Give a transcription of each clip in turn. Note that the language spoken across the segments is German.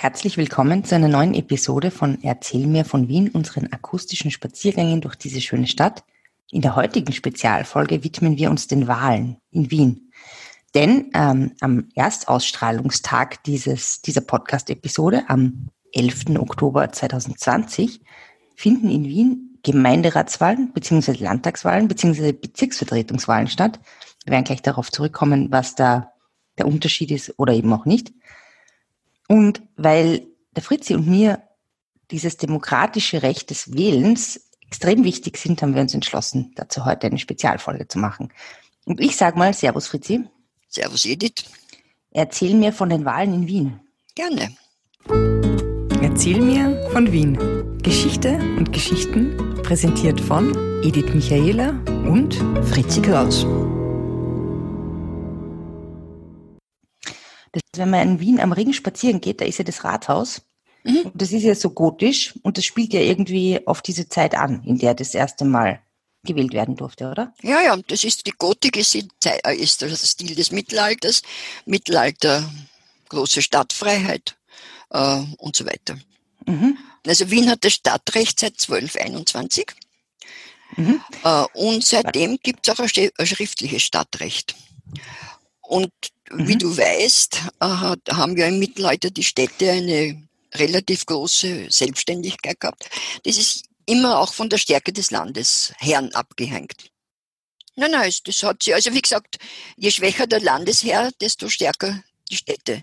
Herzlich willkommen zu einer neuen Episode von Erzähl mir von Wien, unseren akustischen Spaziergängen durch diese schöne Stadt. In der heutigen Spezialfolge widmen wir uns den Wahlen in Wien. Denn ähm, am Erstausstrahlungstag dieses, dieser Podcast-Episode, am 11. Oktober 2020, finden in Wien Gemeinderatswahlen bzw. Landtagswahlen bzw. Bezirksvertretungswahlen statt. Wir werden gleich darauf zurückkommen, was da der Unterschied ist oder eben auch nicht. Und weil der Fritzi und mir dieses demokratische Recht des Wählens extrem wichtig sind, haben wir uns entschlossen, dazu heute eine Spezialfolge zu machen. Und ich sage mal, Servus Fritzi. Servus Edith. Erzähl mir von den Wahlen in Wien. Gerne. Erzähl mir von Wien. Geschichte und Geschichten präsentiert von Edith Michaela und Fritzi Kraus. Wenn man in Wien am Ring spazieren geht, da ist ja das Rathaus. Mhm. Und das ist ja so gotisch und das spielt ja irgendwie auf diese Zeit an, in der das erste Mal gewählt werden durfte, oder? Ja, ja, das ist die Gotik ist, äh, ist der Stil des Mittelalters. Mittelalter, große Stadtfreiheit äh, und so weiter. Mhm. Also Wien hat das Stadtrecht seit 1221 mhm. äh, und seitdem gibt es auch ein, ein schriftliches Stadtrecht. Und wie mhm. du weißt, äh, haben ja im Mittelalter die Städte eine relativ große Selbstständigkeit gehabt. Das ist immer auch von der Stärke des Landesherrn abgehängt. Nein, nein, das hat sie, also wie gesagt, je schwächer der Landesherr, desto stärker die Städte.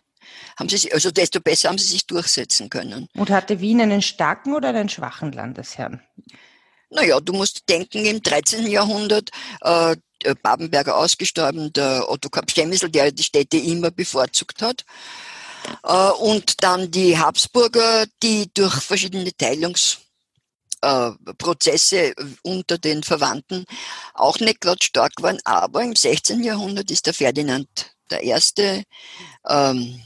Haben sie, also desto besser haben sie sich durchsetzen können. Und hatte Wien einen starken oder einen schwachen Landesherrn? Naja, du musst denken, im 13. Jahrhundert, äh, Babenberger ausgestorben, der Otto Kapp-Stemmissel, der die Städte immer bevorzugt hat. Äh, und dann die Habsburger, die durch verschiedene Teilungsprozesse unter den Verwandten auch nicht gerade stark waren. Aber im 16. Jahrhundert ist der Ferdinand der Erste ähm,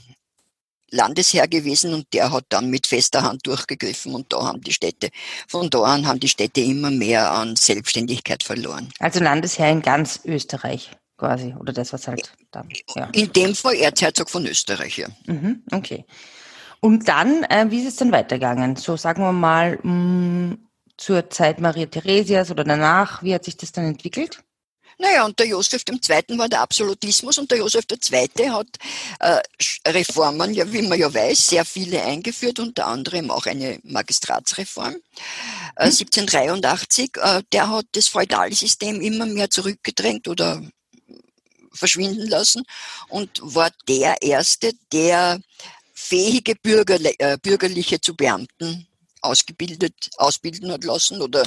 Landesherr gewesen und der hat dann mit fester Hand durchgegriffen und da haben die Städte, von da an haben die Städte immer mehr an Selbstständigkeit verloren. Also Landesherr in ganz Österreich quasi, oder das, was halt dann. Ja. In dem Fall Erzherzog von Österreich, ja. Mhm, okay. Und dann, äh, wie ist es denn weitergegangen? So sagen wir mal mh, mm, zur Zeit Maria Theresias oder danach, wie hat sich das dann entwickelt? Naja, und der Josef II. war der Absolutismus und der Josef II. hat äh, Reformen, ja, wie man ja weiß, sehr viele eingeführt, unter anderem auch eine Magistratsreform. Äh, 1783, hm. äh, der hat das feudale System immer mehr zurückgedrängt oder verschwinden lassen und war der Erste, der fähige Bürger, äh, Bürgerliche zu Beamten ausgebildet, ausbilden hat lassen oder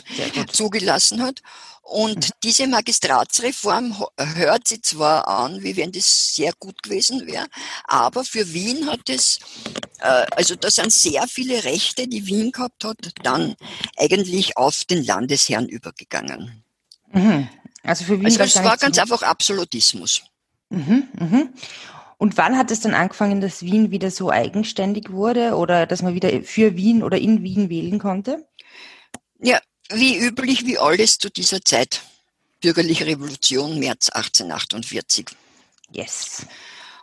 zugelassen hat. Und mhm. diese Magistratsreform hört sich zwar an, wie wenn das sehr gut gewesen wäre, aber für Wien hat es, äh, also da sind sehr viele Rechte, die Wien gehabt hat, dann eigentlich auf den Landesherrn übergegangen. Mhm. Also für Wien also es war ganz einfach Absolutismus. Mhm, mhm. Und wann hat es dann angefangen, dass Wien wieder so eigenständig wurde oder dass man wieder für Wien oder in Wien wählen konnte? Ja, wie üblich, wie alles zu dieser Zeit. Bürgerliche Revolution, März 1848. Yes.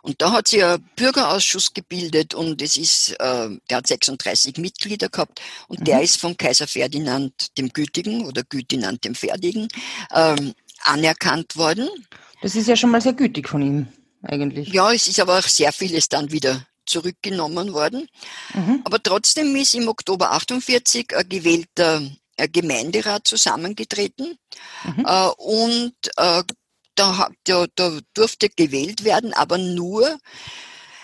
Und da hat sie ein Bürgerausschuss gebildet und es ist, äh, der hat 36 Mitglieder gehabt und mhm. der ist vom Kaiser Ferdinand dem Gütigen oder Gütinand dem Fertigen ähm, anerkannt worden. Das ist ja schon mal sehr gütig von ihm eigentlich. Ja, es ist aber auch sehr vieles dann wieder zurückgenommen worden. Mhm. Aber trotzdem ist im Oktober 48 ein gewählter Gemeinderat zusammengetreten mhm. äh, und äh, da, da, da, durfte gewählt werden, aber nur,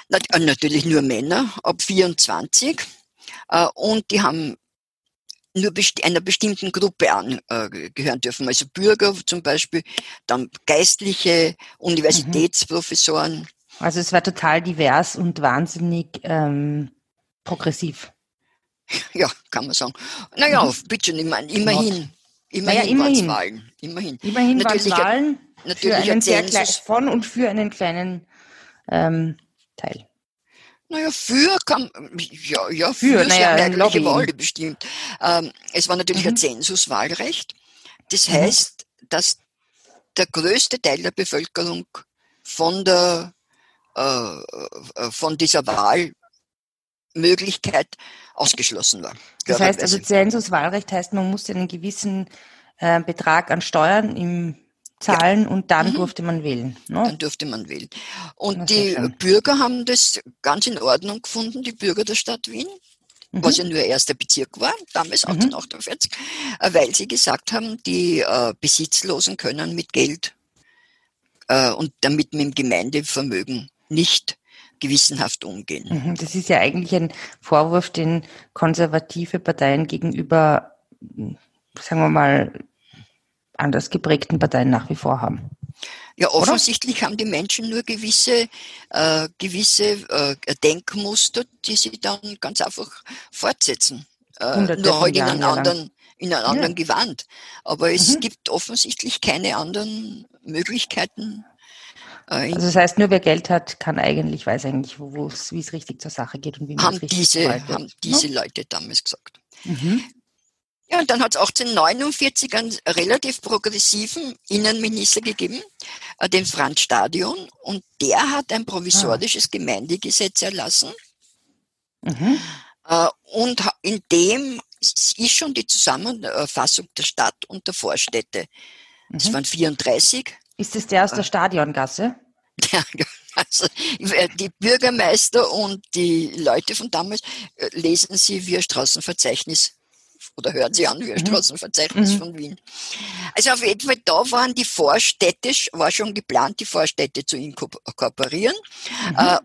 äh, natürlich nur Männer ab 24 äh, und die haben nur einer bestimmten Gruppe angehören dürfen. Also Bürger zum Beispiel, dann Geistliche, Universitätsprofessoren. Also es war total divers und wahnsinnig ähm, progressiv. Ja, kann man sagen. Naja, mhm. bitte, ich meine, immerhin. Immerhin, naja, immerhin. Wahlen. Immerhin, immerhin natürlich Wahlen natürlich für einen sehr kleinen, von und für einen kleinen ähm, Teil. Naja, für kann, ja, ja, für, für naja, merkliche Wahl bestimmt. Ähm, es war natürlich mhm. ein Zensuswahlrecht. Das mhm. heißt, dass der größte Teil der Bevölkerung von der, äh, äh von dieser Wahl Möglichkeit ausgeschlossen war. Das heißt also, Zensuswahlrecht heißt, man musste einen gewissen äh, Betrag an Steuern im zahlen ja. und dann mhm. durfte man wählen. Ne? Dann durfte man wählen. Und die Bürger haben das ganz in Ordnung gefunden, die Bürger der Stadt Wien, mhm. was ja nur erster Bezirk war, damals 1848, mhm. weil sie gesagt haben, die äh, Besitzlosen können mit Geld äh, und damit mit dem Gemeindevermögen nicht gewissenhaft umgehen. Mhm, das ist ja eigentlich ein Vorwurf, den konservative Parteien gegenüber, sagen wir mal, anders geprägten Parteien nach wie vor haben. Ja, offensichtlich Oder? haben die Menschen nur gewisse, äh, gewisse äh, Denkmuster, die sie dann ganz einfach fortsetzen. Äh, nur halt in einem anderen, in einem anderen ja. Gewand. Aber es mhm. gibt offensichtlich keine anderen Möglichkeiten, äh, also das heißt, nur wer Geld hat, kann eigentlich, weiß eigentlich, wie es richtig zur Sache geht und wie man es richtig diese, Haben diese Leute damals gesagt. Mhm. Ja, und dann hat es 1849 einen relativ progressiven Innenminister gegeben, äh, den Franz Stadion, und der hat ein provisorisches ah. Gemeindegesetz erlassen. Mhm. Äh, und in dem ist schon die Zusammenfassung der Stadt und der Vorstädte. Das mhm. waren 34 ist es der aus der Stadiongasse? Ja, also die Bürgermeister und die Leute von damals äh, lesen sie wie ein Straßenverzeichnis oder hören sie an wie ein mhm. Straßenverzeichnis mhm. von Wien. Also auf jeden Fall da waren die Vorstädte, war schon geplant, die Vorstädte zu inkorporieren. Mhm. Äh,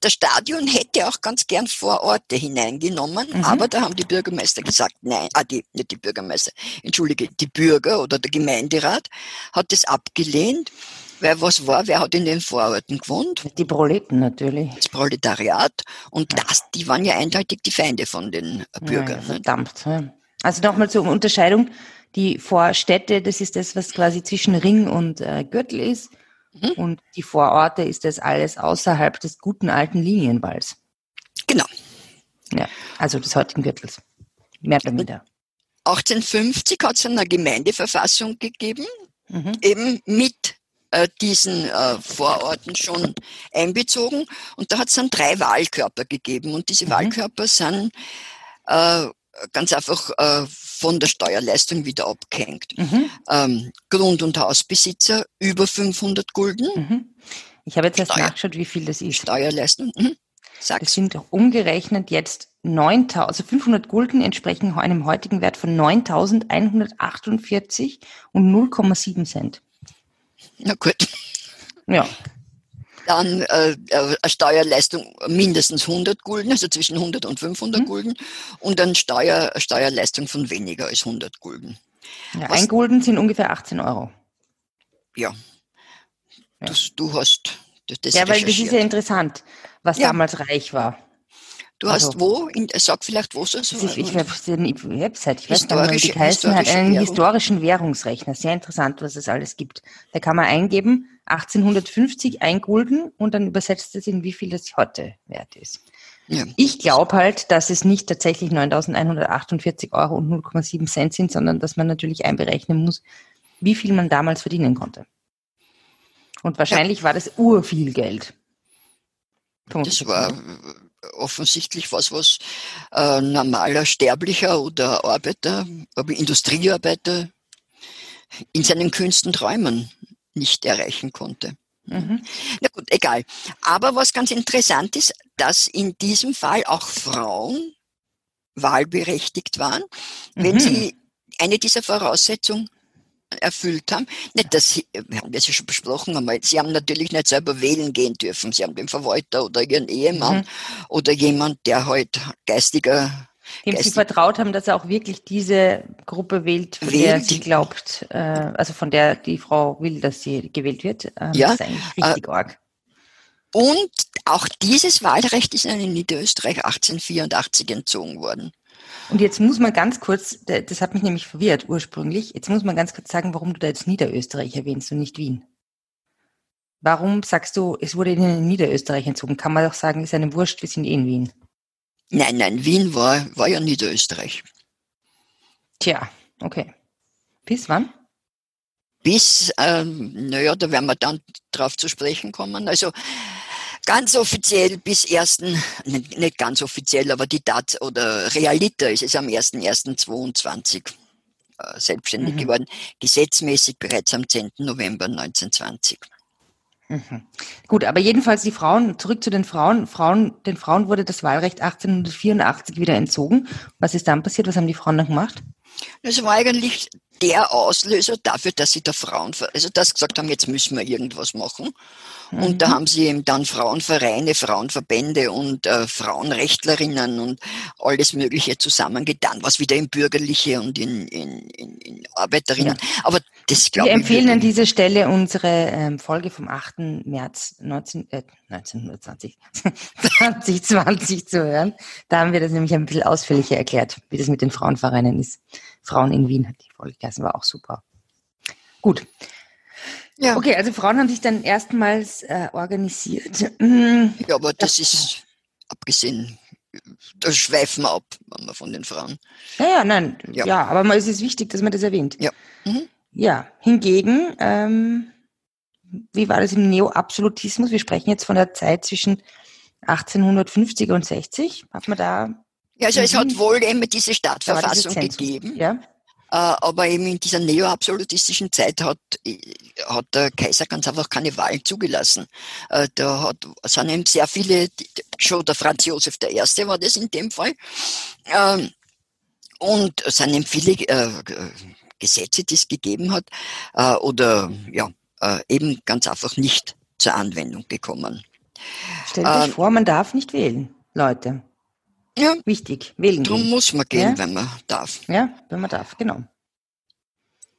das Stadion hätte auch ganz gern Vororte hineingenommen, mhm. aber da haben die Bürgermeister gesagt, nein, ah, die, nicht die Bürgermeister, entschuldige, die Bürger oder der Gemeinderat hat es abgelehnt, weil was war, wer hat in den Vororten gewohnt? Die Proleten natürlich. Das Proletariat und das, die waren ja eindeutig die Feinde von den Bürgern. Ja, verdammt. Also nochmal zur Unterscheidung, die Vorstädte, das ist das, was quasi zwischen Ring und äh, Gürtel ist Mhm. Und die Vororte ist das alles außerhalb des guten alten Linienballs. Genau. Ja, also des heutigen Gürtels. Mehr oder weniger. 1850 hat es eine Gemeindeverfassung gegeben, mhm. eben mit äh, diesen äh, Vororten schon einbezogen. Und da hat es dann drei Wahlkörper gegeben. Und diese mhm. Wahlkörper sind äh, ganz einfach äh, von der Steuerleistung wieder abgehängt. Mhm. Ähm, Grund- und Hausbesitzer über 500 Gulden. Mhm. Ich habe jetzt erst Steuer nachgeschaut, wie viel das ist. Steuerleistung. Mhm. Das sind umgerechnet jetzt 9.000, also 500 Gulden entsprechen einem heutigen Wert von 9.148 und 0,7 Cent. Na gut. Ja, dann äh, äh, eine Steuerleistung mindestens 100 Gulden, also zwischen 100 und 500 mhm. Gulden und dann Steuer, Steuerleistung von weniger als 100 Gulden. Ja, ein Gulden sind ungefähr 18 Euro. Ja. ja. Das, du hast das Ja, weil das ist ja interessant, was ja. damals reich war. Du also, hast wo, in, sag vielleicht, wo es so ist. Ich habe die Website, ich weiß gar nicht, wie die heißen, hat einen Währung. historischen Währungsrechner. Sehr interessant, was es alles gibt. Da kann man eingeben, 1850 ein Gulden und dann übersetzt es in wie viel das heute wert ist. Ja. Ich glaube halt, dass es nicht tatsächlich 9.148 Euro und 0,7 Cent sind, sondern dass man natürlich einberechnen muss, wie viel man damals verdienen konnte. Und wahrscheinlich ja. war das urviel Geld. Das war offensichtlich was, was äh, normaler Sterblicher oder Arbeiter, aber Industriearbeiter in seinen Künsten träumen nicht erreichen konnte. Mhm. Na gut, egal. Aber was ganz interessant ist, dass in diesem Fall auch Frauen wahlberechtigt waren, wenn mhm. sie eine dieser Voraussetzungen erfüllt haben. Nicht, dass sie, wir haben das ja schon besprochen, aber sie haben natürlich nicht selber wählen gehen dürfen. Sie haben den Verwalter oder ihren Ehemann mhm. oder jemand, der halt geistiger dem sie vertraut haben, dass er auch wirklich diese Gruppe wählt, von wählt. der sie glaubt, äh, also von der die Frau will, dass sie gewählt wird. Ähm, ja, das ist eigentlich richtig äh, arg. Und auch dieses Wahlrecht ist in Niederösterreich 1884 entzogen worden. Und jetzt muss man ganz kurz, das hat mich nämlich verwirrt ursprünglich, jetzt muss man ganz kurz sagen, warum du da jetzt Niederösterreich erwähnst und nicht Wien. Warum sagst du, es wurde in Niederösterreich entzogen? Kann man doch sagen, ist einem wurscht, wir sind eh in Wien. Nein, nein, Wien war, war ja Niederösterreich. Tja, okay. Bis wann? Bis, ähm, naja, da werden wir dann drauf zu sprechen kommen. Also Ganz offiziell bis ersten, nicht ganz offiziell, aber die Tat oder Realiter ist es am 1.1.22 äh, selbstständig mhm. geworden, gesetzmäßig bereits am 10. November 1920. Mhm. Gut, aber jedenfalls die Frauen, zurück zu den Frauen. Frauen, den Frauen wurde das Wahlrecht 1884 wieder entzogen. Was ist dann passiert? Was haben die Frauen dann gemacht? Das war eigentlich der Auslöser dafür, dass sie der Frauen, also das gesagt haben, jetzt müssen wir irgendwas machen. Mhm. Und da mhm. haben sie eben dann Frauenvereine, Frauenverbände und äh, Frauenrechtlerinnen und alles Mögliche zusammengetan, was wieder in Bürgerliche und in, in, in, in Arbeiterinnen. Ja. Aber das glaube ich. Wir empfehlen an dieser Stelle unsere ähm, Folge vom 8. März 19, äh, 1920, 2020 zu hören. Da haben wir das nämlich ein bisschen ausführlicher erklärt, wie das mit den Frauenvereinen ist. Frauen in Wien hat die Folge geheißen, war auch super. Gut. Ja. Okay, also Frauen haben sich dann erstmals äh, organisiert. Ja, aber das, das ist abgesehen, da schweifen wir ab, wenn wir von den Frauen. Ja, ja, nein, ja, ja aber es ist wichtig, dass man das erwähnt. Ja. Mhm. Ja, hingegen, ähm, wie war das im Neo-Absolutismus? Wir sprechen jetzt von der Zeit zwischen 1850 und 60. Hat man da ja, also mhm. es hat mhm. wohl eben diese Stadtverfassung gegeben. Ja. Äh, aber eben in dieser neoabsolutistischen Zeit hat, hat der Kaiser ganz einfach keine Wahlen zugelassen. Äh, da hat, sind eben sehr viele, schon der Franz Josef I. war das in dem Fall. Ähm, und es sind eben viele äh, Gesetze, die es gegeben hat, oder ja, eben ganz einfach nicht zur Anwendung gekommen. Stellt euch ähm, vor, man darf nicht wählen, Leute. Ja. Wichtig, wählen Darum gehen. muss man gehen, ja? wenn man darf. Ja, wenn man darf, genau.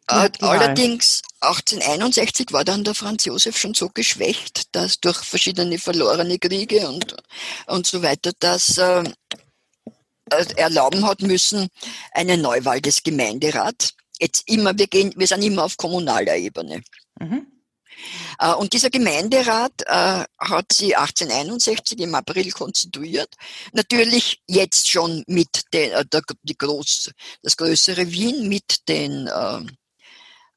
Äh, allerdings 1861 war dann der Franz Josef schon so geschwächt, dass durch verschiedene verlorene Kriege und, und so weiter, dass äh, erlauben hat müssen eine Neuwahl des Gemeinderats. Jetzt immer, wir gehen, wir sind immer auf kommunaler Ebene. Mhm. Äh, und dieser Gemeinderat äh, hat sie 1861 im April konstituiert. Natürlich jetzt schon mit den, äh, der, die groß, das größere Wien mit den äh,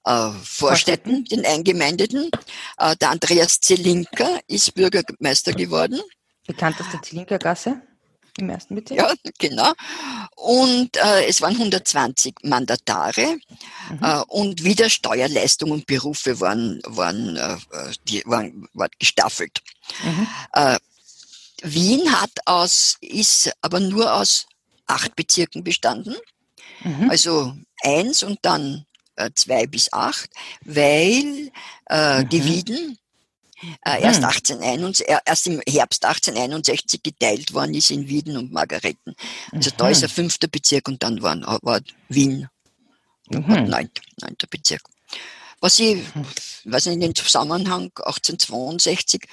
äh, Vorstädten, den Eingemeindeten. Äh, der Andreas Zelinka ist Bürgermeister geworden. Bekannt aus der Zelinka Gasse? Im ersten Bezirk? Ja, genau. Und äh, es waren 120 Mandatare mhm. äh, und wieder Steuerleistung und Berufe waren, waren, äh, die, waren, waren gestaffelt. Mhm. Äh, Wien hat aus, ist aber nur aus acht Bezirken bestanden. Mhm. Also eins und dann äh, zwei bis acht, weil äh, die mhm. Wieden äh, erst, 1861, hm. erst im Herbst 1861 geteilt worden ist in Wieden und Margareten. Also mhm. da ist mhm. ein fünfter Bezirk und dann waren, war Wien mhm. neunter, neunter Bezirk. Was ich, mhm. weiß nicht, in dem Zusammenhang 1862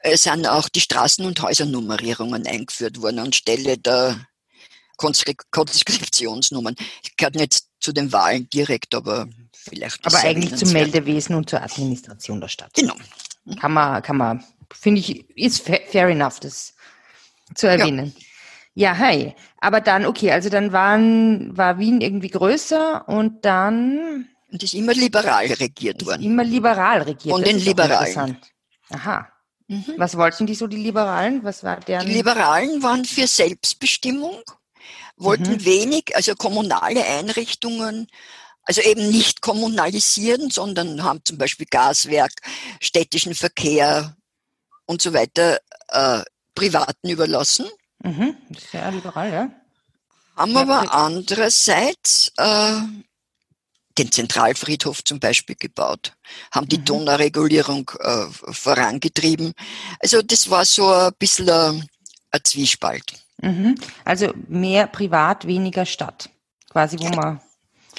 äh, sind auch die Straßen- und Häusernummerierungen eingeführt worden anstelle der Konskriptionsnummern. Ich gehört nicht zu den Wahlen direkt, aber vielleicht. Aber eigentlich zum Meldewesen und zur Administration der Stadt. Genau. Kann man, kann man, finde ich, ist fair enough, das zu erwähnen. Ja. ja, hey. Aber dann, okay, also dann waren, war Wien irgendwie größer und dann. Und ist immer liberal regiert worden. Immer liberal regiert. Von den Liberalen. Aha. Mhm. Was wollten die so, die Liberalen? Was war deren? Die Liberalen waren für Selbstbestimmung, wollten mhm. wenig, also kommunale Einrichtungen also eben nicht kommunalisieren, sondern haben zum Beispiel Gaswerk, städtischen Verkehr und so weiter äh, Privaten überlassen. Mhm, sehr liberal, ja. Haben ja, aber andererseits äh, den Zentralfriedhof zum Beispiel gebaut, haben die mhm. Donauregulierung äh, vorangetrieben. Also das war so ein bisschen ein, ein Zwiespalt. Mhm. Also mehr privat, weniger Stadt. Quasi, wo ja. man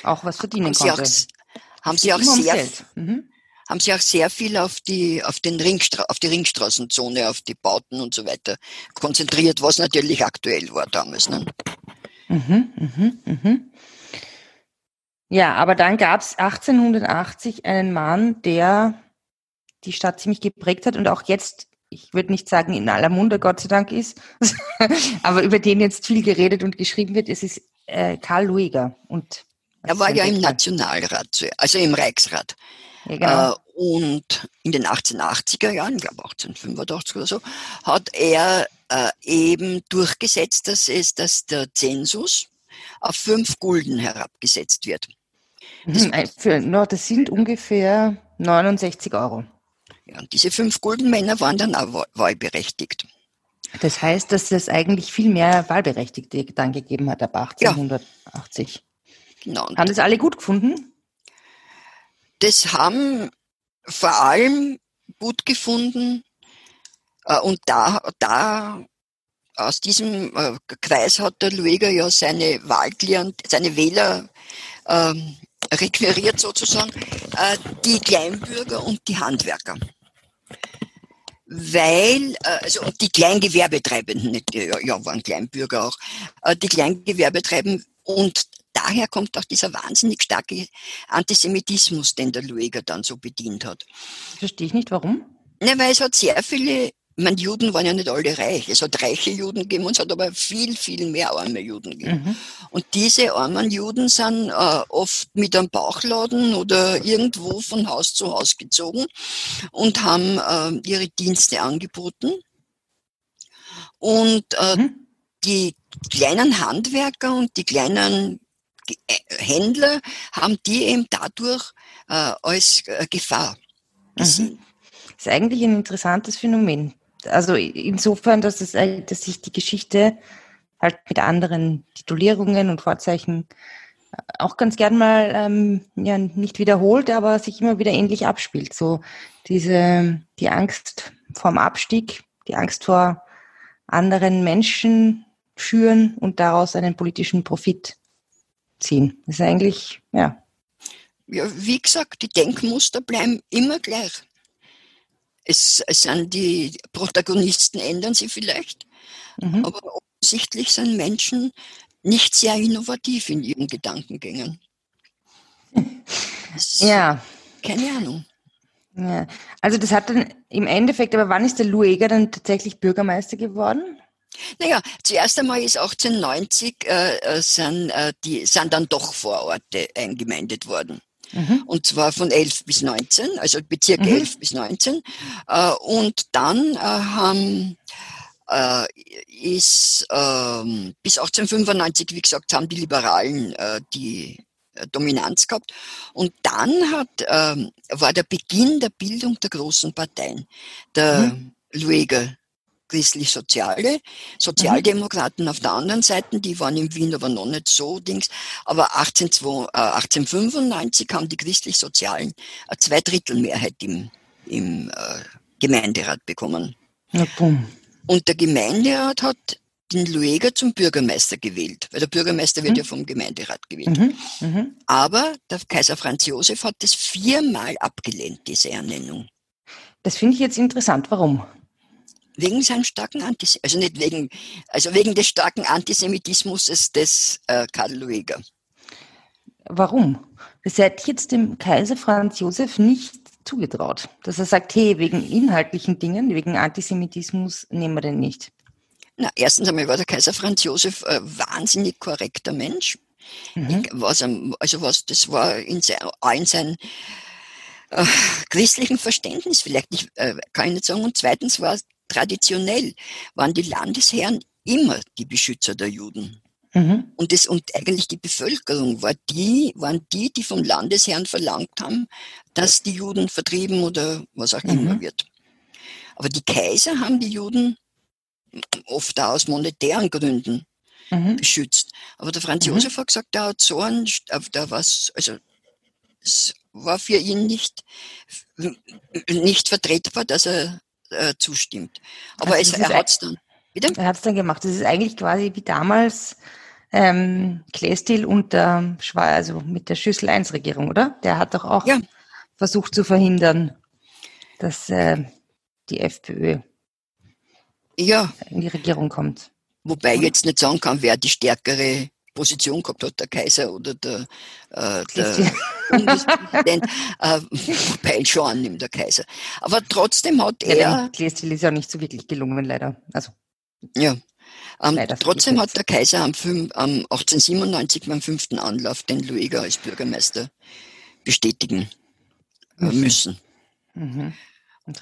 auch was verdienen haben konnte. Sie auch, haben Sie auch sehr, mhm. haben Sie auch sehr viel auf die, auf den Ringstra auf die Ringstraßenzone, auf die Bauten und so weiter konzentriert, was natürlich aktuell war damals. Ne? Mhm, mhm, mhm. Ja, aber dann gab es 1880 einen Mann, der die Stadt ziemlich geprägt hat und auch jetzt, ich würde nicht sagen in aller Munde, Gott sei Dank ist, aber über den jetzt viel geredet und geschrieben wird, es ist äh, Karl Lueger. Und er war ja im Nationalrat, also im Reichsrat. Ja, genau. Äh, und in den 1880er Jahren, ich glaube 1885 oder so, hat er äh, eben durchgesetzt, dass es, dass der Zensus auf fünf Gulden herabgesetzt wird. Das, mhm, für, no, das sind ungefähr 69 Euro. Ja, und diese fünf Guldenmänner waren dann auch wahlberechtigt. Das heißt, dass es eigentlich viel mehr Wahlberechtigte dann gegeben hat ab 1880. Ja. Genau. Haben das alle gut gefunden? Das haben vor allem gut gefunden äh, und da, da aus diesem äh, Kreis hat der Lueger ja seine Wahlklient, seine Wähler ähm, requiriert sozusagen, äh, die Kleinbürger und die Handwerker. Weil, äh, also die Kleingewerbetreibenden, ja, ja, waren Kleinbürger auch, äh, die Kleingewerbetreibenden und daher kommt auch dieser wahnsinnig starke Antisemitismus, den der Lueger dann so bedient hat. Verstehe ich nicht, warum? Ne, weil es hat sehr viele meine, Juden waren ja nicht alle reich. Es hat reiche Juden gegeben und es hat aber viel, viel mehr arme Juden gegeben. Mhm. Und diese armen Juden sind äh, oft mit einem Bauchladen oder irgendwo von Haus zu Haus gezogen und haben äh, ihre Dienste angeboten. Und äh, mhm. die kleinen Handwerker und die kleinen Händler haben die eben dadurch äh, als äh, Gefahr gesehen. Mhm. Das ist eigentlich ein interessantes Phänomen also insofern, dass, es, dass sich die Geschichte halt mit anderen Titulierungen und Vorzeichen auch ganz gern mal ähm, ja nicht wiederholt, aber sich immer wieder ähnlich abspielt. So diese die Angst vorm Abstieg, die Angst vor anderen Menschen schüren und daraus einen politischen Profit ziehen. Das ist eigentlich ja. Ja, wie gesagt, die Denkmuster bleiben immer gleich. Es, es sind die Protagonisten ändern sich vielleicht, mhm. aber offensichtlich sind Menschen nicht sehr innovativ in ihren Gedankengängen. ja. Keine Ahnung. Ja. Also das hat dann im Endeffekt, aber wann ist der Lueger dann tatsächlich Bürgermeister geworden? Naja, zuerst einmal ist 1890 äh, äh, sind, äh, die, sind dann doch Vororte eingemeindet worden. Mhm. Und zwar von 11 bis 19, also Bezirk mhm. 11 bis 19. Äh, und dann äh, haben äh, ist ähm, bis 1895, wie gesagt, haben die Liberalen die Dominanz gehabt. Und dann hat, ähm, war der Beginn der Bildung der großen Parteien. Der mhm. Lueger christlich-soziale, Sozialdemokraten mhm. auf der anderen Seite, die waren in Wien aber noch nicht so Dings. Aber 18, äh, 1895 haben die christlich-sozialen eine Zweidrittelmehrheit im, im äh, Gemeinderat bekommen. Ja, Und der Gemeinderat hat den Lueger zum Bürgermeister gewählt, weil der Bürgermeister wird mhm. ja vom Gemeinderat gewählt. Mhm. Mhm. Aber der Kaiser Franz Josef hat das viermal abgelehnt, diese Ernennung. Das finde ich jetzt interessant. Warum? Wegen seinem starken Antisemitismus, also nicht wegen, also wegen des starken Antisemitismus des äh, Karl Lueger. Warum? Das hätte ich jetzt dem Kaiser Franz Josef nicht zugetraut, dass er sagt, hey, wegen inhaltlichen Dingen, wegen Antisemitismus nehmen wir den nicht. Na, erstens einmal war der Kaiser Franz Josef ein wahnsinnig korrekter Mensch. Mhm. Was, also was, das war in, sein, in sein äh, christlichen Verständnis vielleicht, ich, äh, kann ich nicht sagen. Und zweitens war traditionell waren die Landesherren immer die Beschützer der Juden. Mhm. Und, das, und eigentlich die Bevölkerung war die, waren die, die vom Landesherrn verlangt haben, dass die Juden vertrieben oder was auch mhm. immer wird. Aber die Kaiser haben die Juden oft auch aus monetären Gründen mhm. beschützt. Aber der Franz mhm. Josef hat gesagt, der hat so ein, da was, also es war für ihn nicht, nicht vertretbar, dass er äh, zustimmt. Aber also es, er hat es dann. Bitte? Er hat es dann gemacht. Das ist eigentlich quasi wie damals ähm, Kleestil unter Schweiz, also mit der Schüssel 1 Regierung, oder? Der hat doch auch ja. versucht zu verhindern, dass äh, die FPÖ ja. in die Regierung kommt. Wobei ich jetzt nicht sagen kann, wer die stärkere Position gehabt hat, der Kaiser oder der, äh, der Bundespräsident, äh, wobei schon annimmt der Kaiser. Aber trotzdem hat ja, er... Kleestil ist ja nicht so wirklich gelungen, leider. Also, ja. Ähm, trotzdem hat der Kaiser am, 5, am 1897 beim fünften Anlauf den Lueger als Bürgermeister bestätigen müssen. müssen. Mhm.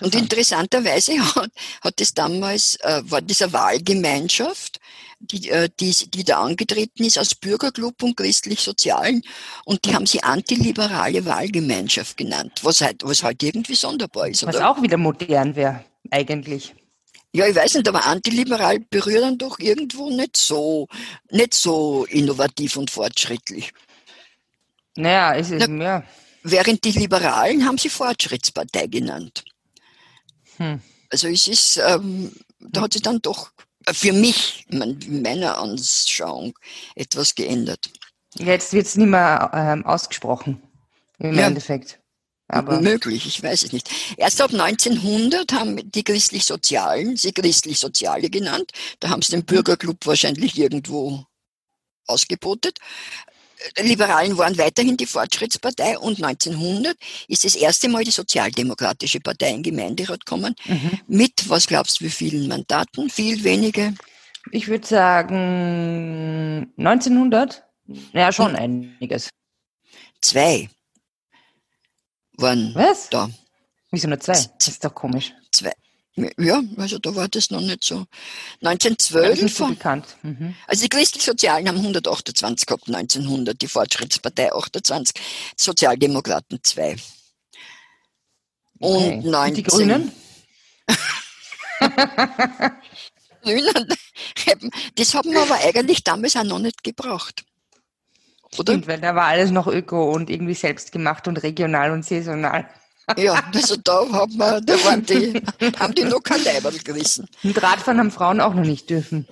Und interessanterweise hat, hat es damals, äh, war diese Wahlgemeinschaft, die, äh, die, die da angetreten ist als Bürgerclub und christlich-sozialen und die haben sie antiliberale Wahlgemeinschaft genannt, was halt, was halt irgendwie sonderbar ist. Was oder? auch wieder modern wäre, eigentlich. Ja, ich weiß nicht, aber antiliberal berührt dann doch irgendwo nicht so, nicht so innovativ und fortschrittlich. Naja, es ist mehr. Während die Liberalen haben sie Fortschrittspartei genannt. Hm. Also es ist, ähm, da hat sich dann doch für mich, in meiner Anschauung, etwas geändert. Jetzt wird es nicht mehr ähm, ausgesprochen, im ja. Endeffekt. Aber möglich, ich weiß es nicht. Erst ab 1900 haben die christlich-sozialen sie christlich-soziale genannt. Da haben sie den Bürgerclub wahrscheinlich irgendwo ausgebotet. Liberalen waren weiterhin die Fortschrittspartei und 1900 ist das erste Mal die Sozialdemokratische Partei in Gemeinderat gekommen. Mhm. Mit, was glaubst du, wie vielen Mandaten? Viel, wenige? Ich würde sagen 1900. Ja, schon mhm. einiges. Zwei waren was? da. Wieso nur zwei? Das ist doch komisch. Ja, also da war das noch nicht so. 1912. Ja, bekannt. Mhm. Also die Christlich-Sozialen haben 128 gehabt, 1900, die Fortschrittspartei 28, Sozialdemokraten 2. Und okay. 19. Und die Grünen? Grünen, das haben wir aber eigentlich damals auch noch nicht gebraucht. Oder? Stimmt, weil da war alles noch öko und irgendwie selbst gemacht und regional und saisonal. Ja, also da haben, wir, da waren die, haben die noch kein Leiberl gerissen. Und Radfahren haben Frauen auch noch nicht dürfen.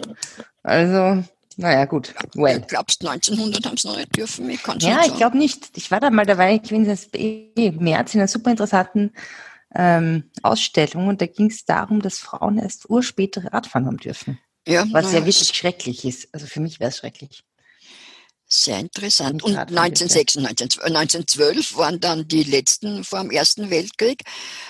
Also, naja, gut. Well. Du glaubst, 1900 haben sie noch nicht dürfen? Ich ja, ich glaube nicht. Ich war da mal dabei, ich bin im März in einer super interessanten ähm, Ausstellung und da ging es darum, dass Frauen erst urspäter Radfahren haben dürfen. Ja, was ja wirklich schrecklich ist. Also für mich wäre es schrecklich. Sehr interessant. Und 1996, 1912 waren dann die letzten vor dem Ersten Weltkrieg.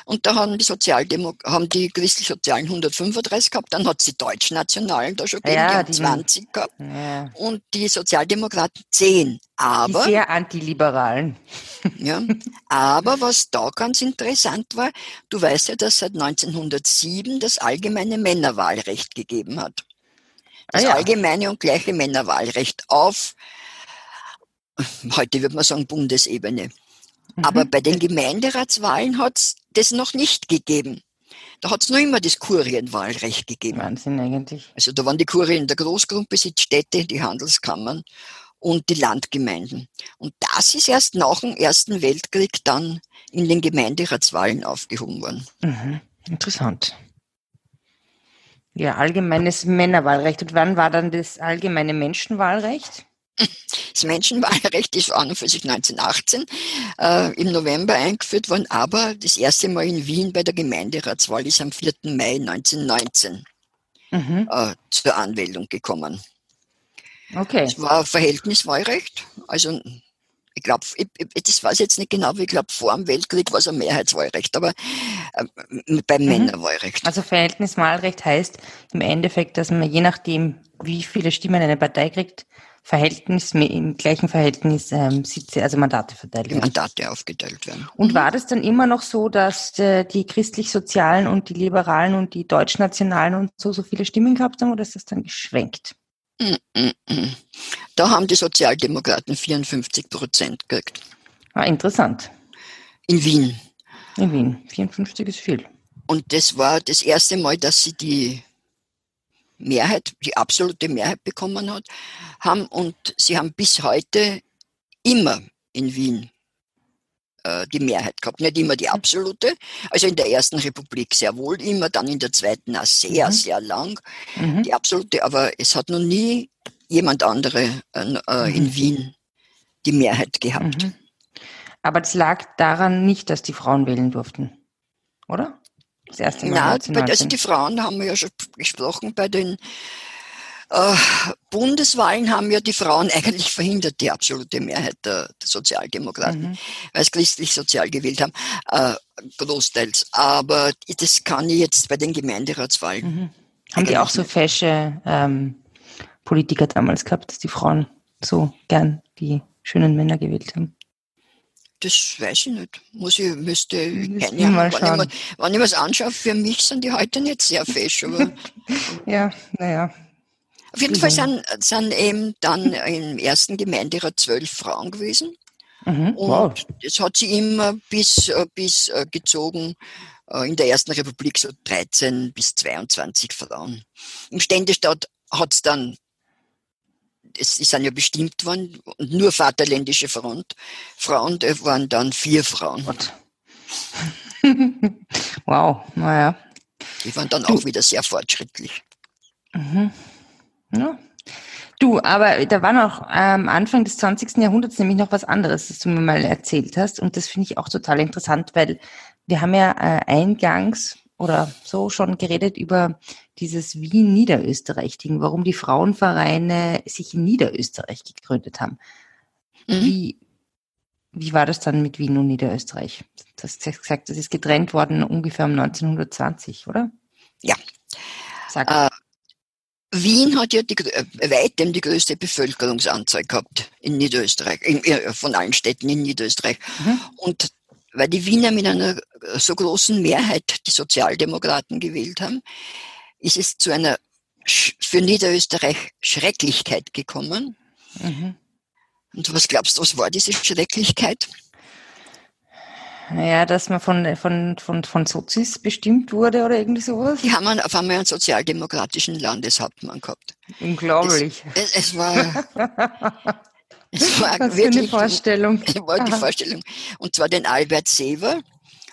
Und da haben die Sozialdemok haben die christlich-sozialen 135 gehabt, dann hat es die Deutschnationalen da schon gegeben, ja, die haben 20 gehabt. Ja. Und die Sozialdemokraten 10. Aber, die sehr antiliberalen. Ja, aber was da ganz interessant war, du weißt ja, dass seit 1907 das allgemeine Männerwahlrecht gegeben hat. Das ah, ja. allgemeine und gleiche Männerwahlrecht auf heute würde man sagen Bundesebene. Mhm. Aber bei den Gemeinderatswahlen hat es das noch nicht gegeben. Da hat es noch immer das Kurienwahlrecht gegeben. Wahnsinn eigentlich. Also da waren die Kurien der Großgrundbesitzstädte, die Handelskammern und die Landgemeinden. Und das ist erst nach dem Ersten Weltkrieg dann in den Gemeinderatswahlen aufgehoben worden. Mhm. Interessant. Ja, allgemeines Männerwahlrecht. Und wann war dann das allgemeine Menschenwahlrecht? Das Menschenwahlrecht ist an und für sich 1918 äh, im November eingeführt worden, aber das erste Mal in Wien bei der Gemeinderatswahl ist am 4. Mai 1919 mhm. äh, zur Anmeldung gekommen. Okay. Es war Verhältniswahlrecht, also ich glaube, das weiß ich jetzt nicht genau, aber ich glaube, vor dem Weltkrieg war es ein Mehrheitswahlrecht, aber äh, beim mhm. Männerwahlrecht. Also Verhältniswahlrecht heißt im Endeffekt, dass man je nachdem, wie viele Stimmen eine Partei kriegt, Verhältnis, im gleichen Verhältnis ähm, Sitze, also Mandate verteilt werden. Mandate aufgeteilt werden. Und mhm. war das dann immer noch so, dass äh, die christlich-sozialen und die Liberalen und die deutschnationalen und so so viele Stimmen gehabt haben oder ist das dann geschwenkt? Mm, mm, mm. Da haben die Sozialdemokraten 54 Prozent gekriegt. Ah, interessant. In Wien. In Wien. 54 ist viel. Und das war das erste Mal, dass sie die Mehrheit, die absolute Mehrheit bekommen hat, haben und sie haben bis heute immer in Wien äh, die Mehrheit gehabt. Nicht immer die absolute, also in der ersten Republik sehr wohl immer, dann in der zweiten auch sehr, mhm. sehr lang mhm. die absolute, aber es hat noch nie jemand andere äh, äh in mhm. Wien die Mehrheit gehabt. Mhm. Aber das lag daran nicht, dass die Frauen wählen durften, oder? Das erste Mal. Nein, also die Frauen haben wir ja schon gesprochen, bei den äh, Bundeswahlen haben ja die Frauen eigentlich verhindert, die absolute Mehrheit der, der Sozialdemokraten, mhm. weil es christlich-sozial gewählt haben, äh, großteils. Aber das kann ich jetzt bei den Gemeinderatswahlen. Mhm. Haben die auch so fesche ähm, Politiker damals gehabt, dass die Frauen so gern die schönen Männer gewählt haben? Das weiß ich nicht. Muss ich, müsste, keine Ahnung. Wenn ich, schauen. mir- wenn ich mir das anschaue, für mich sind die heute nicht sehr fesch, aber Ja, naja. auf jeden Fall sind, sind eben dann im ersten Gemeinderat zwölf Frauen gewesen. Mhm. Und Wow. das hat sie immer bis, äh, bis äh, gezogen, äh, in der Ersten Republik so 13 bis 22 Frauen. Im Ständestaat hat es dann, es sind ja bestimmt worden, und nur Vaterländische Front, Frauen, da waren dann vier Frauen. Wow, naja. Die waren dann auch wieder sehr fortschrittlich. Mhm. Ja. Du, aber da war noch am Anfang des 20. Jahrhunderts nämlich noch was anderes, das du mir mal erzählt hast. Und das finde ich auch total interessant, weil wir haben ja äh, eingangs oder so schon geredet über dieses Wien-Niederösterreich-Ding, warum die Frauenvereine sich in Niederösterreich gegründet haben. Mhm. Wie, wie war das dann mit Wien und Niederösterreich? Du hast gesagt, das ist getrennt worden ungefähr um 1920, oder? Ja. Sag. Äh, Wien hat ja die, äh, weitem die größte Bevölkerungsanzahl gehabt in Niederösterreich, in, äh, von allen Städten in Niederösterreich. Mhm. Und weil die Wiener mit einer äh, so großen Mehrheit die Sozialdemokraten gewählt haben, ist es zu einer für Niederösterreich Schrecklichkeit gekommen. Mhm. Und was glaubst du, was war diese Schrecklichkeit? Naja, dass man von, von, von, von Sozis bestimmt wurde oder irgendwie sowas. Die haben auf einmal einen sozialdemokratischen Landeshauptmann gehabt. Unglaublich. Es, es war, es war Was für eine wirklich Vorstellung. Das war die. Vorstellung. Und zwar den Albert Seever.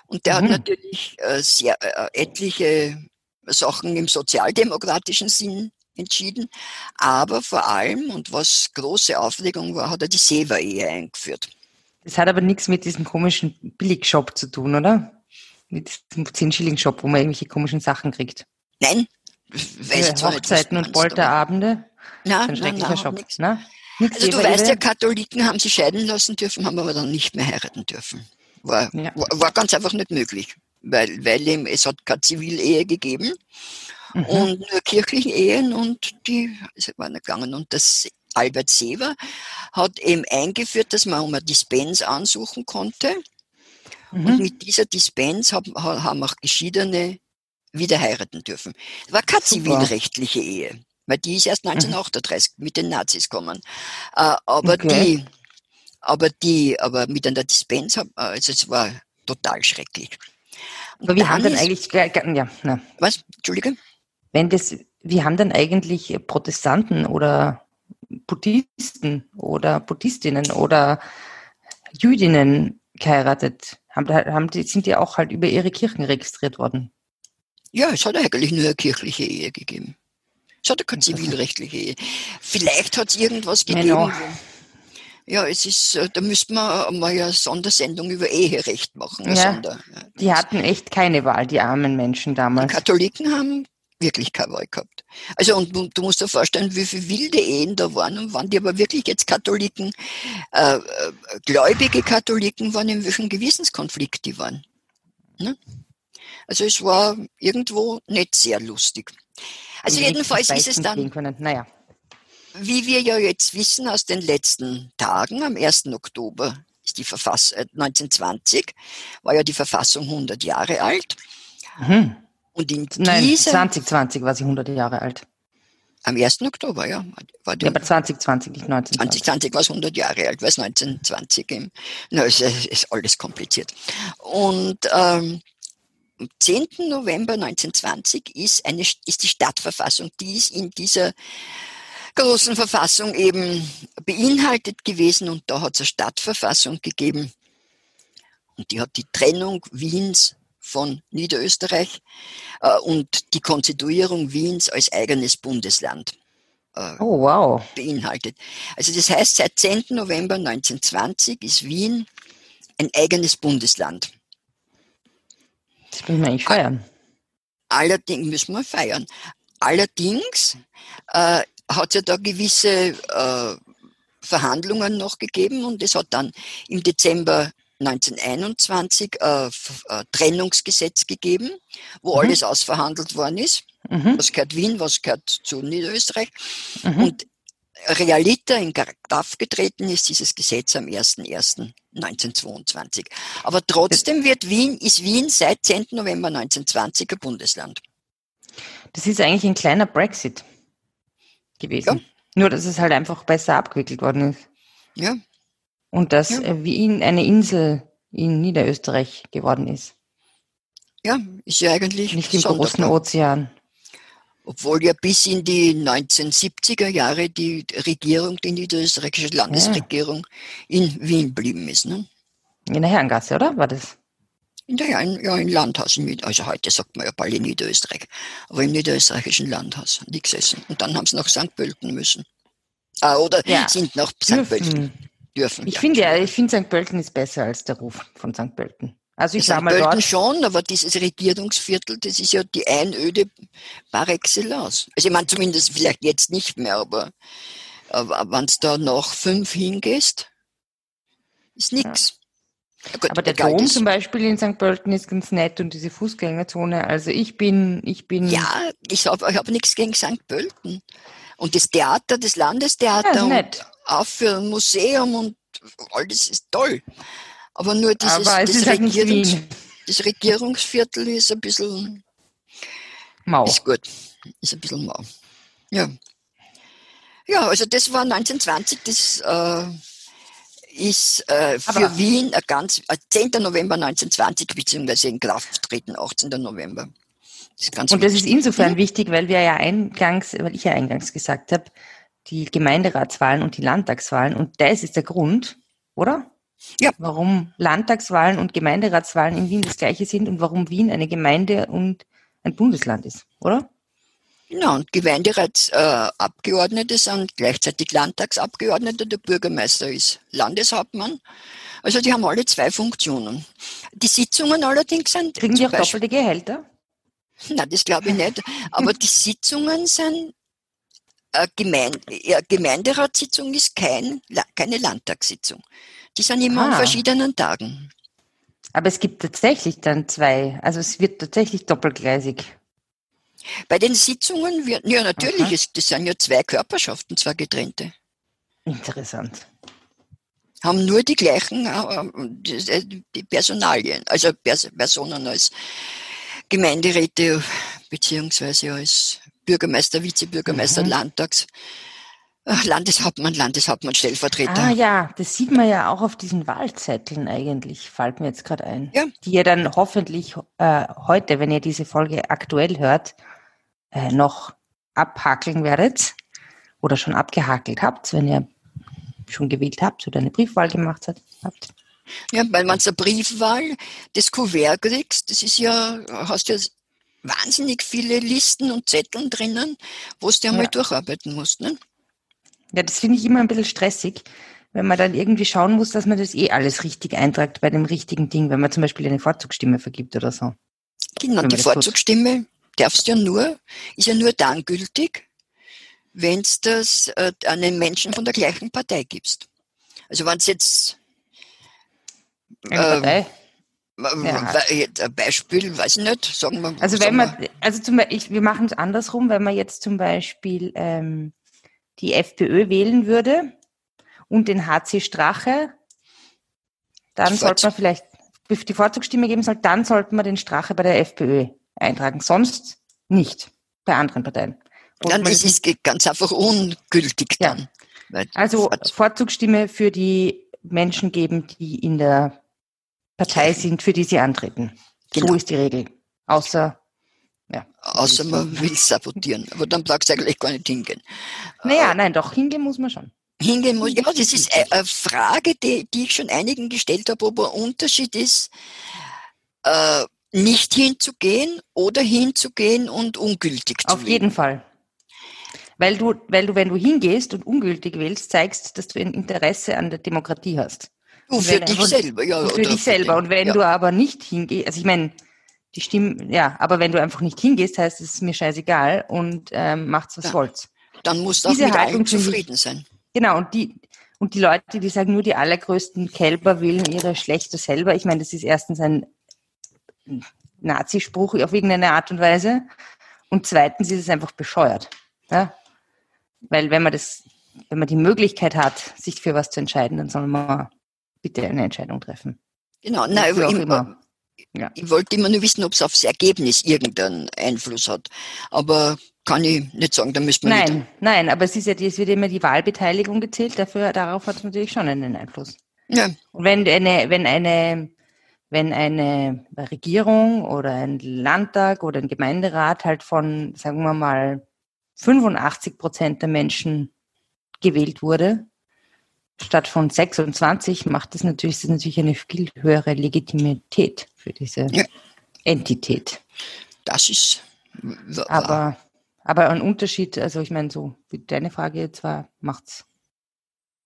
Und der Mhm. hat natürlich äh, sehr äh, etliche Sachen im sozialdemokratischen Sinn entschieden. Aber vor allem, und was große Aufregung war, hat er die Seever-Ehe eingeführt. Das hat aber nichts mit diesem komischen Billigshop zu tun, oder? Mit diesem 10-Schilling-Shop, wo man irgendwelche komischen Sachen kriegt. Nein, weiß ich Äh, Hochzeiten und meinst, aber- Polterabende. Nein, Ein nein, schrecklicher nein, Shop. Na? Also du weißt ja, Katholiken haben sich scheiden lassen dürfen, haben aber dann nicht mehr heiraten dürfen. War, Ja. war, war ganz einfach nicht möglich, weil, weil eben, es hat keine Zivilehe gegeben Mhm. und nur kirchliche Ehen und die waren gegangen. Und das Albert Seever hat eben eingeführt, dass man um eine Dispens ansuchen konnte. Und Mhm. mit dieser Dispens haben, ha- haben auch Geschiedene wieder heiraten dürfen. Es war keine Super. zivilrechtliche Ehe, weil die ist erst 1938 mit den Nazis gekommen. Äh, aber Okay. die, aber die, aber mit einer Dispens, äh, also es war total schrecklich. Und Aber wie haben dann ist- eigentlich, ge- ge- ja, na, Was? Entschuldige? wenn das, wie haben denn eigentlich Protestanten oder Buddhisten oder Buddhistinnen oder Jüdinnen geheiratet? Haben, haben sind die auch halt über ihre Kirchen registriert worden? Ja, es hat eigentlich nur eine kirchliche Ehe gegeben. Es hat ja keine zivilrechtliche Ehe. Vielleicht hat es irgendwas gegeben. Genau. Ja, es ist, äh, da müsste man mal eine Sondersendung über Eherecht machen. Ja, Sonder, ja. Die hatten echt keine Wahl, die armen Menschen Die damals. Katholiken haben wirklich keine Wahl gehabt. Also und du, du musst dir vorstellen, wie viele wilde Ehen da waren und waren die aber wirklich jetzt Katholiken, äh, äh, gläubige Katholiken waren, in welchem Gewissenskonflikt die waren. Ne? Also es war irgendwo nicht sehr lustig. Also jedenfalls ist es dann. Naja. wie wir ja jetzt wissen aus den letzten Tagen, am 1. Oktober ist die Verfass äh, 1920, war ja die Verfassung 100 Jahre alt. Mhm. Und in Nein, dieser, 2020 war sie 100 Jahre alt. am 1. Oktober, ja, war die, Ja, aber 2020, nicht 1920. 2020 war es 100 Jahre alt, weil es 1920 eben. Na, es ist, ist alles kompliziert. Und ähm, am 10. November 1920 ist, eine, ist die Stadtverfassung, die ist in dieser großen Verfassung eben beinhaltet gewesen und da hat es eine Stadtverfassung gegeben und die hat die Trennung Wiens von Niederösterreich äh, und die Konstituierung Wiens als eigenes Bundesland äh, Oh, wow. beinhaltet. Also das heißt, seit 10. November 1920 ist Wien ein eigenes Bundesland. Das müssen wir eigentlich feiern. Allerdings müssen wir feiern. Allerdings äh, hat es ja da gewisse äh, Verhandlungen noch gegeben und es hat dann im Dezember 1921 äh, äh, Trennungsgesetz gegeben, wo Mhm. alles ausverhandelt worden ist. Mhm. Was gehört Wien, was gehört zu Niederösterreich. Mhm. Und Realiter in Kraft getreten ist dieses Gesetz am 01.01.1922. Aber trotzdem wird Wien, ist Wien seit 10. November 1920 ein Bundesland. Das ist eigentlich ein kleiner Brexit gewesen. Ja. Nur, dass es halt einfach besser abgewickelt worden ist. Ja. Und dass ja. Wien eine Insel in Niederösterreich geworden ist. Ja, ist ja eigentlich. Nicht im großen Ozean. Obwohl ja bis in die 1970er Jahre die Regierung, die niederösterreichische Landesregierung ja. in Wien blieben ist. Ne? In der Herrengasse, oder? War das? In der, ja, ja, im Landhaus. Also heute sagt man ja bald in Niederösterreich. Aber im niederösterreichischen Landhaus die gesessen. Und dann haben sie nach St. Pölten müssen. Ah, oder ja. sind nach St. Pölten dürfen. Ich ja, finde ja, ich finde St. Pölten ist besser als der Ruf von St. Pölten. Also ich sage mal Pölten dort. schon, aber dieses Regierungsviertel, das ist ja die Einöde par excellence. Also ich meine zumindest vielleicht jetzt nicht mehr, aber, aber wenn du da noch fünf hingehst, ist nichts. Ja. Gut, aber der Dom zum Beispiel in St. Pölten ist ganz nett und diese Fußgängerzone. Also ich bin, ich bin. Ja, ich habe ich hab nichts gegen St. Pölten. Und das Theater, das Landestheater, ja, nett. auch für ein Museum und all das ist toll. Aber nur dieses, Aber das, halt Regierungs, das, Regierungsviertel ist ein bisschen mau. Ist gut. Ist ein bisschen mau. Ja. Ja, also das war 1920, das äh, ist äh, für Aber Wien ein ganz, äh, 10. November 1920, beziehungsweise in Kraft treten 18. November. Das und das ist insofern mhm. wichtig, weil wir ja eingangs, weil ich ja eingangs gesagt habe, die Gemeinderatswahlen und die Landtagswahlen und das ist der Grund, oder? Ja. Warum Landtagswahlen und Gemeinderatswahlen in Wien das gleiche sind und warum Wien eine Gemeinde und ein Bundesland ist, oder? Genau, und Gemeinderatsabgeordnete äh, sind gleichzeitig Landtagsabgeordnete, der Bürgermeister ist Landeshauptmann. Also die haben alle zwei Funktionen. Die Sitzungen allerdings sind. Kriegen die auch doppelte Gehälter? Na, das glaube ich nicht. Aber die Sitzungen sind äh, Gemeinde, ja, Gemeinderatssitzung ist kein, keine Landtagssitzung. Die sind immer ah. an verschiedenen Tagen. Aber es gibt tatsächlich dann zwei, also es wird tatsächlich doppelgleisig. Bei den Sitzungen wird, ja natürlich, es, das sind ja zwei Körperschaften, zwei getrennte. Interessant. Haben nur die gleichen äh, die Personalien, also Personen als Gemeinderäte beziehungsweise als Bürgermeister, Vizebürgermeister, mhm. Landtags. Landeshauptmann, Landeshauptmann, Stellvertreter. Ah ja, das sieht man ja auch auf diesen Wahlzetteln eigentlich, fällt mir jetzt gerade ein. Ja. Die ihr dann hoffentlich äh, heute, wenn ihr diese Folge aktuell hört, äh, noch abhakeln werdet oder schon abgehakelt habt, wenn ihr schon gewählt habt oder eine Briefwahl gemacht habt. Ja, weil man zur Briefwahl das Kuvert kriegst, das ist ja, hast ja wahnsinnig viele Listen und Zetteln drinnen, wo du einmal ja. durcharbeiten musst. Ne? Ja, das finde ich immer ein bisschen stressig, wenn man dann irgendwie schauen muss, dass man das eh alles richtig eintragt bei dem richtigen Ding, wenn man zum Beispiel eine Vorzugsstimme vergibt oder so. Genau, die Vorzugsstimme darfst ja nur, ist ja nur dann gültig, wenn es das äh, einem Menschen von der gleichen Partei gibst. Also wenn es jetzt? Ähm, ja. Ein Beispiel, weiß ich nicht, sagen wir Also wenn man, also zum Beispiel, wir machen es andersrum, wenn man jetzt zum Beispiel ähm, die FPÖ wählen würde und den HC Strache, dann sollte man vielleicht die Vorzugsstimme geben soll, dann sollte man den Strache bei der FPÖ eintragen. Sonst nicht bei anderen Parteien. Dann ist es ganz einfach ungültig dann. Ja. Also Vorzugsstimme für die Menschen geben, die in der Partei sind, für die sie antreten. Genau. So ist die Regel. Außer. Außer man will sabotieren. Aber dann brauchst du eigentlich gar nicht hingehen. Naja, äh, nein, doch, hingehen muss man schon. Hingehen muss, ja, das ist eine Frage, die, die ich schon einigen gestellt habe, ob ein Unterschied ist, äh, nicht hinzugehen oder hinzugehen und ungültig zu Auf wählen. jeden Fall. Weil du, weil du, wenn du hingehst und ungültig wählst, zeigst, dass du ein Interesse an der Demokratie hast. Du für dich selber, ja. Für dich selber. Und wenn ja. du aber nicht hingehst, also ich meine, die Stimmen, ja, aber wenn du einfach nicht hingehst, heißt es ist mir scheißegal und ähm, macht's was ja. wollt. Dann musst du auch Diese mit Haltung zufrieden ich, sein. Genau, und die, und die Leute, die sagen, nur die allergrößten Kälber wählen ihre Schlechter selber. Ich meine, das ist erstens ein Nazispruch auf irgendeine Art und Weise. Und zweitens ist es einfach bescheuert. Ja? Weil wenn man das wenn man die Möglichkeit hat, sich für was zu entscheiden, dann soll man bitte eine Entscheidung treffen. Genau, nein, ich, immer. Ja. ich wollte immer nur wissen, ob es aufs Ergebnis irgendeinen Einfluss hat. Aber kann ich nicht sagen, da müsste man Nein, nicht. nein, aber es ist ja, es wird immer die Wahlbeteiligung gezählt, dafür, darauf hat es natürlich schon einen Einfluss. Ja. Und wenn eine, wenn eine, wenn eine Regierung oder ein Landtag oder ein Gemeinderat halt von, sagen wir mal, 85 Prozent der Menschen gewählt wurde, statt von 26, macht das natürlich, das natürlich eine viel höhere Legitimität für diese ja. Entität. Das ist. Aber, aber ein Unterschied, also ich meine, so wie deine Frage jetzt war, macht's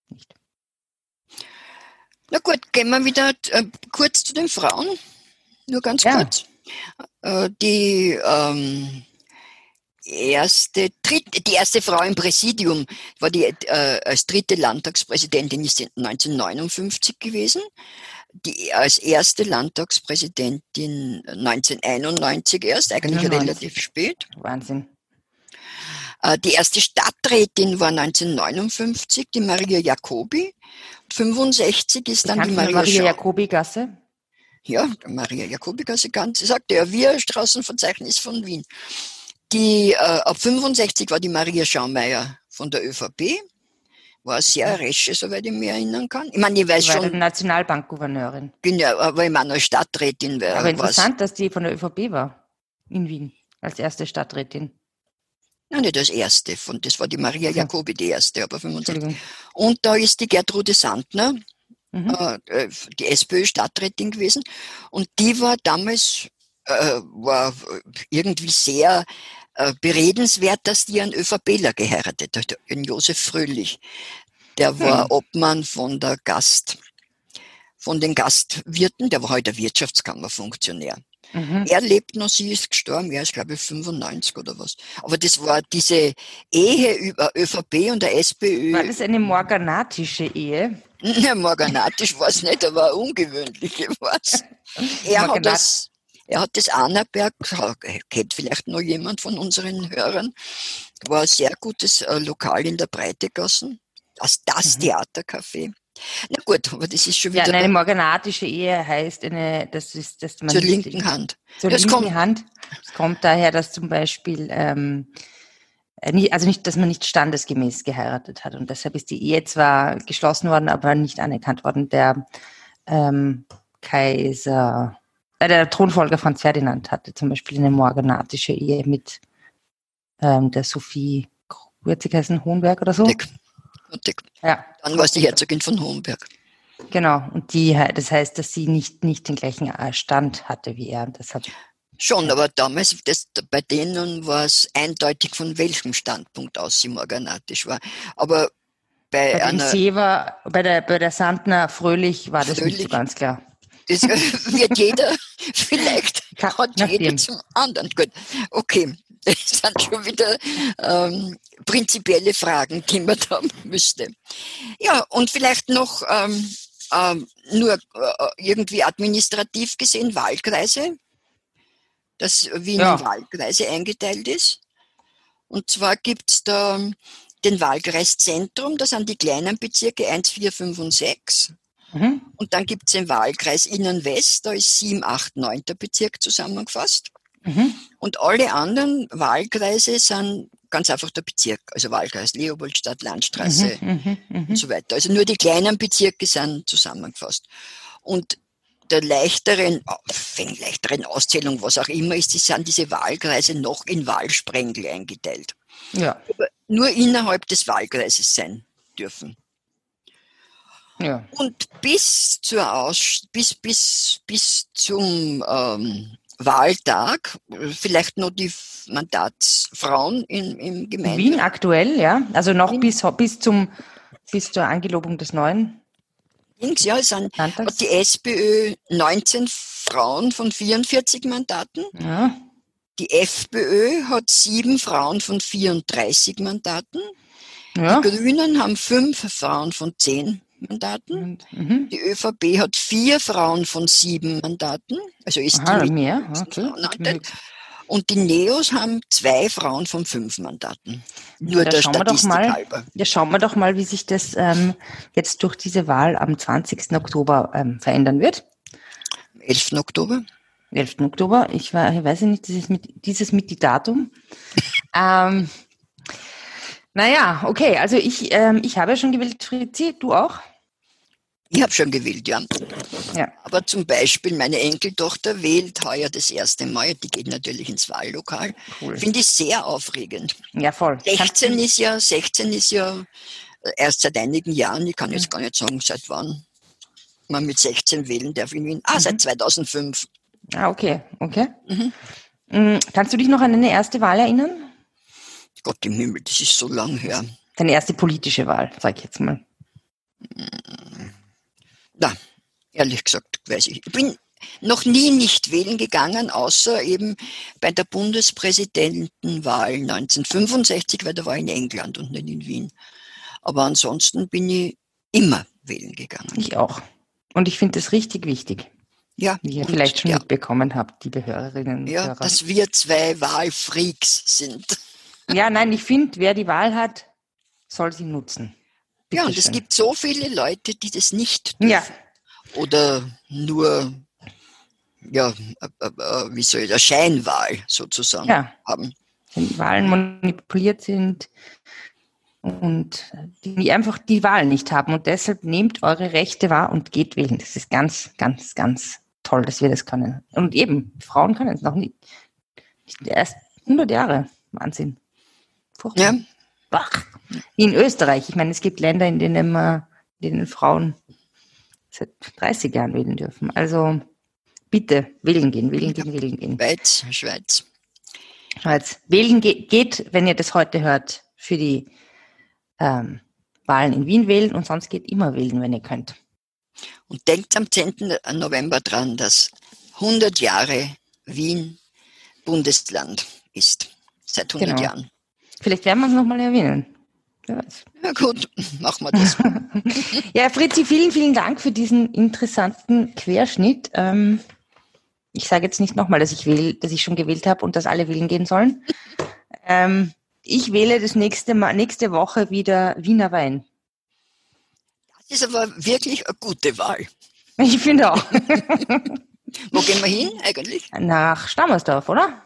nicht. Na gut, gehen wir wieder äh, kurz zu den Frauen. Nur ganz ja. kurz. Äh, die ähm, erste, dritte, die erste Frau im Präsidium war die äh, als dritte Landtagspräsidentin ist 1959 gewesen. Die als erste Landtagspräsidentin 1991 erst, eigentlich 91. relativ spät. Wahnsinn. Äh, die erste Stadträtin war 1959, die Maria Jacobi. 65 ist dann die Maria, Maria Jacobi-Gasse. Ja, Maria Jacobi-Gasse ganz. Sie sagte ja, wir Straßenverzeichnis von Wien. Die, äh, ab 65 war die Maria Schaumeier von der ÖVP. War sehr resche, soweit ich mich erinnern kann. Ich meine, ich weiß war schon. Nationalbankgouverneurin. Genau, aber ich meine, als Stadträtin wäre. Aber interessant, was. dass die von der ÖVP war. In Wien. Als erste Stadträtin. Nein, nicht als erste. Von, das war die Maria Jacobi, die erste, aber 65. Und da ist die Gertrude Sandner, mhm. äh, die SPÖ-Stadträtin gewesen. Und die war damals, äh, war irgendwie sehr äh, beredenswert, dass die einen ÖVPler geheiratet hat, einen Josef Fröhlich. Der war hm. Obmann von der Gast, von den Gastwirten, der war heute halt Wirtschaftskammerfunktionär. Mhm. Er lebt noch, sie ist gestorben, er ist glaube ich 95 oder was. Aber das war diese Ehe über ÖVP und der SPÖ. War das eine morganatische Ehe? Ja, morganatisch war es nicht, aber ungewöhnliche war es. Er hat das er hat das Annaberg, kennt vielleicht noch jemand von unseren Hörern, war ein sehr gutes äh, Lokal in der Breitegassen, als das mhm. Theatercafé. Na gut, aber das ist schon wieder. Ja, eine morganatische Ehe heißt eine, das ist, dass man. Zur linken Hand. Zur das linken kommt, Hand. Es kommt daher, dass zum Beispiel, ähm, äh, also nicht, dass man nicht standesgemäß geheiratet hat und deshalb ist die Ehe zwar geschlossen worden, aber nicht anerkannt worden. Der ähm, Kaiser äh, der Thronfolger Franz Ferdinand hatte zum Beispiel eine morganatische Ehe mit ähm, der Sophie, wird sie heißen, Hohenberg oder so? Dick. Dick. Ja. Dann war es die Herzogin von Hohenberg. Genau, und die, das heißt, dass sie nicht, nicht den gleichen äh, Stand hatte wie er. Das hat Schon, aber damals, das, bei denen war es eindeutig, von welchem Standpunkt aus sie morganatisch war. Aber bei, bei einer... Sever, bei der, bei der Sandner Fröhlich war das Fröhlich, nicht so ganz klar. Das wird jeder, vielleicht hat jeder zum anderen. Gut, okay. Das sind schon wieder ähm, prinzipielle Fragen, die man da müsste. Ja, und vielleicht noch ähm, ähm, nur äh, irgendwie administrativ gesehen Wahlkreise, dass Wien ja. in Wahlkreise eingeteilt ist. Und zwar gibt es da den Wahlkreis Zentrum, das sind die kleinen Bezirke 1, 4, 5 und 6. Mhm. Und dann gibt es den Wahlkreis Innenwest, da ist 7, 8, 9. Bezirk zusammengefasst. Mhm. Und alle anderen Wahlkreise sind ganz einfach der Bezirk, also Wahlkreis Leopoldstadt, Landstraße mhm, mhm, mhm, und so weiter. Also nur die kleinen Bezirke sind zusammengefasst. Und der leichteren, wegen leichteren Auszählung, was auch immer ist, sind diese Wahlkreise noch in Wahlsprengel eingeteilt. Ja. Aber nur innerhalb des Wahlkreises sein dürfen. Ja. Und bis zur Aus bis, bis, bis zum ähm, Wahltag, vielleicht nur die Mandatsfrauen in, im Gemeinde. Wien aktuell, ja. Also noch bis, bis zum bis zur Angelobung des neuen. Links, ja, es sind, hat die SPÖ 19 Frauen von 44 Mandaten. Ja. Die FPÖ hat sieben Frauen von 34 Mandaten. Ja. Die Grünen haben fünf Frauen von zehn Mandaten. Mhm. Die ÖVP hat vier Frauen von sieben Mandaten. Also ist Aha, die mehr. Okay. Und die Neos haben zwei Frauen von fünf Mandaten. Nur da der schauen wir doch mal, halber. Ja, schauen wir doch mal, wie sich das ähm, jetzt durch diese Wahl am 20. Oktober ähm, verändern wird. Am 11. Oktober. 11. Oktober. Ich, war, ich weiß ja nicht, dieses mit, dieses mit die Datum. ähm, naja, okay, also ich, ähm, ich habe ja schon gewählt, Fritzi, du auch? Ich habe schon gewählt, ja. Ja. Aber zum Beispiel meine Enkeltochter wählt heuer das erste Mal. Die geht natürlich ins Wahllokal. Cool. Finde ich sehr aufregend. Ja, voll. 16 ist ja, 16 ist ja äh, erst seit einigen Jahren. Ich kann jetzt gar nicht sagen, seit wann man mit 16 wählen darf in Wien. Ah, seit 2005. Ah, okay, okay. Mhm. Mm, Kannst du dich noch an eine erste Wahl erinnern? Gott im Himmel, das ist so lang her. Deine erste politische Wahl, sag ich jetzt mal. Na, ehrlich gesagt, weiß ich. Ich bin noch nie nicht wählen gegangen, außer eben bei der Bundespräsidentenwahl 1965, weil da war ich in England und nicht in Wien. Aber ansonsten bin ich immer wählen gegangen. Ich auch. Und ich finde das richtig wichtig, Ja, wie ihr und vielleicht schon ja, mitbekommen habt, liebe Hörerinnen und ja, Hörer. dass wir zwei Wahlfreaks sind. Ja, nein, ich finde, wer die Wahl hat, soll sie nutzen. Ja, und es Bitteschön. gibt so viele Leute, die das nicht dürfen. Ja, Oder nur, ja, äh, äh, wie soll ich, eine Scheinwahl sozusagen ja, haben. wenn die Wahlen manipuliert sind und die einfach die Wahl nicht haben. Und deshalb nehmt eure Rechte wahr und geht wählen. Das ist ganz, ganz, ganz toll, dass wir das können. Und eben, Frauen können es noch nicht. Erst 100 Jahre. Wahnsinn. Furchtbar. Ja, Bach. Wie in Österreich. Ich meine, es gibt Länder, in denen, man, in denen Frauen seit 30 Jahren wählen dürfen. Also bitte wählen gehen, wählen gehen, wählen gehen. Schweiz, Schweiz. Schweiz. Wählen ge geht, wenn ihr das heute hört, für die ähm, Wahlen in Wien wählen und sonst geht immer wählen, wenn ihr könnt. Und denkt am 10. November dran, dass 100 Jahre Wien Bundesland ist. Seit 100 Genau. Jahren. Vielleicht werden wir es nochmal erwähnen. Wer weiß. Ja gut, machen wir das. Ja, Fritzi, vielen, vielen Dank für diesen interessanten Querschnitt. Ähm, ich sage jetzt nicht nochmal, dass ich wähle, dass ich schon gewählt habe und dass alle wählen gehen sollen. Ähm, ich wähle das nächste Mal, nächste Woche wieder Wiener Wein. Das ist aber wirklich eine gute Wahl. Ich finde auch. Wo gehen wir hin eigentlich? Nach Stammersdorf, oder?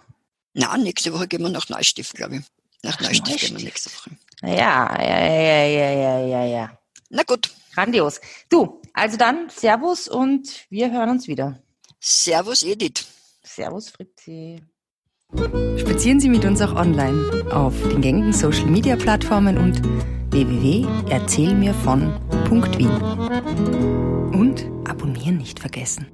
Na, nächste Woche gehen wir nach Neustift, glaube ich. Nach Ach, Neustift gehen wir nächste Woche. Ja, ja, ja, ja, ja, ja, ja. Na gut, Grandios. Du, also dann Servus und wir hören uns wieder. Servus Edith. Servus, Fritzi. Spazieren Sie mit uns auch online auf den gängigen Social Media Plattformen und www.erzählmirvon.wien. Und abonnieren nicht vergessen.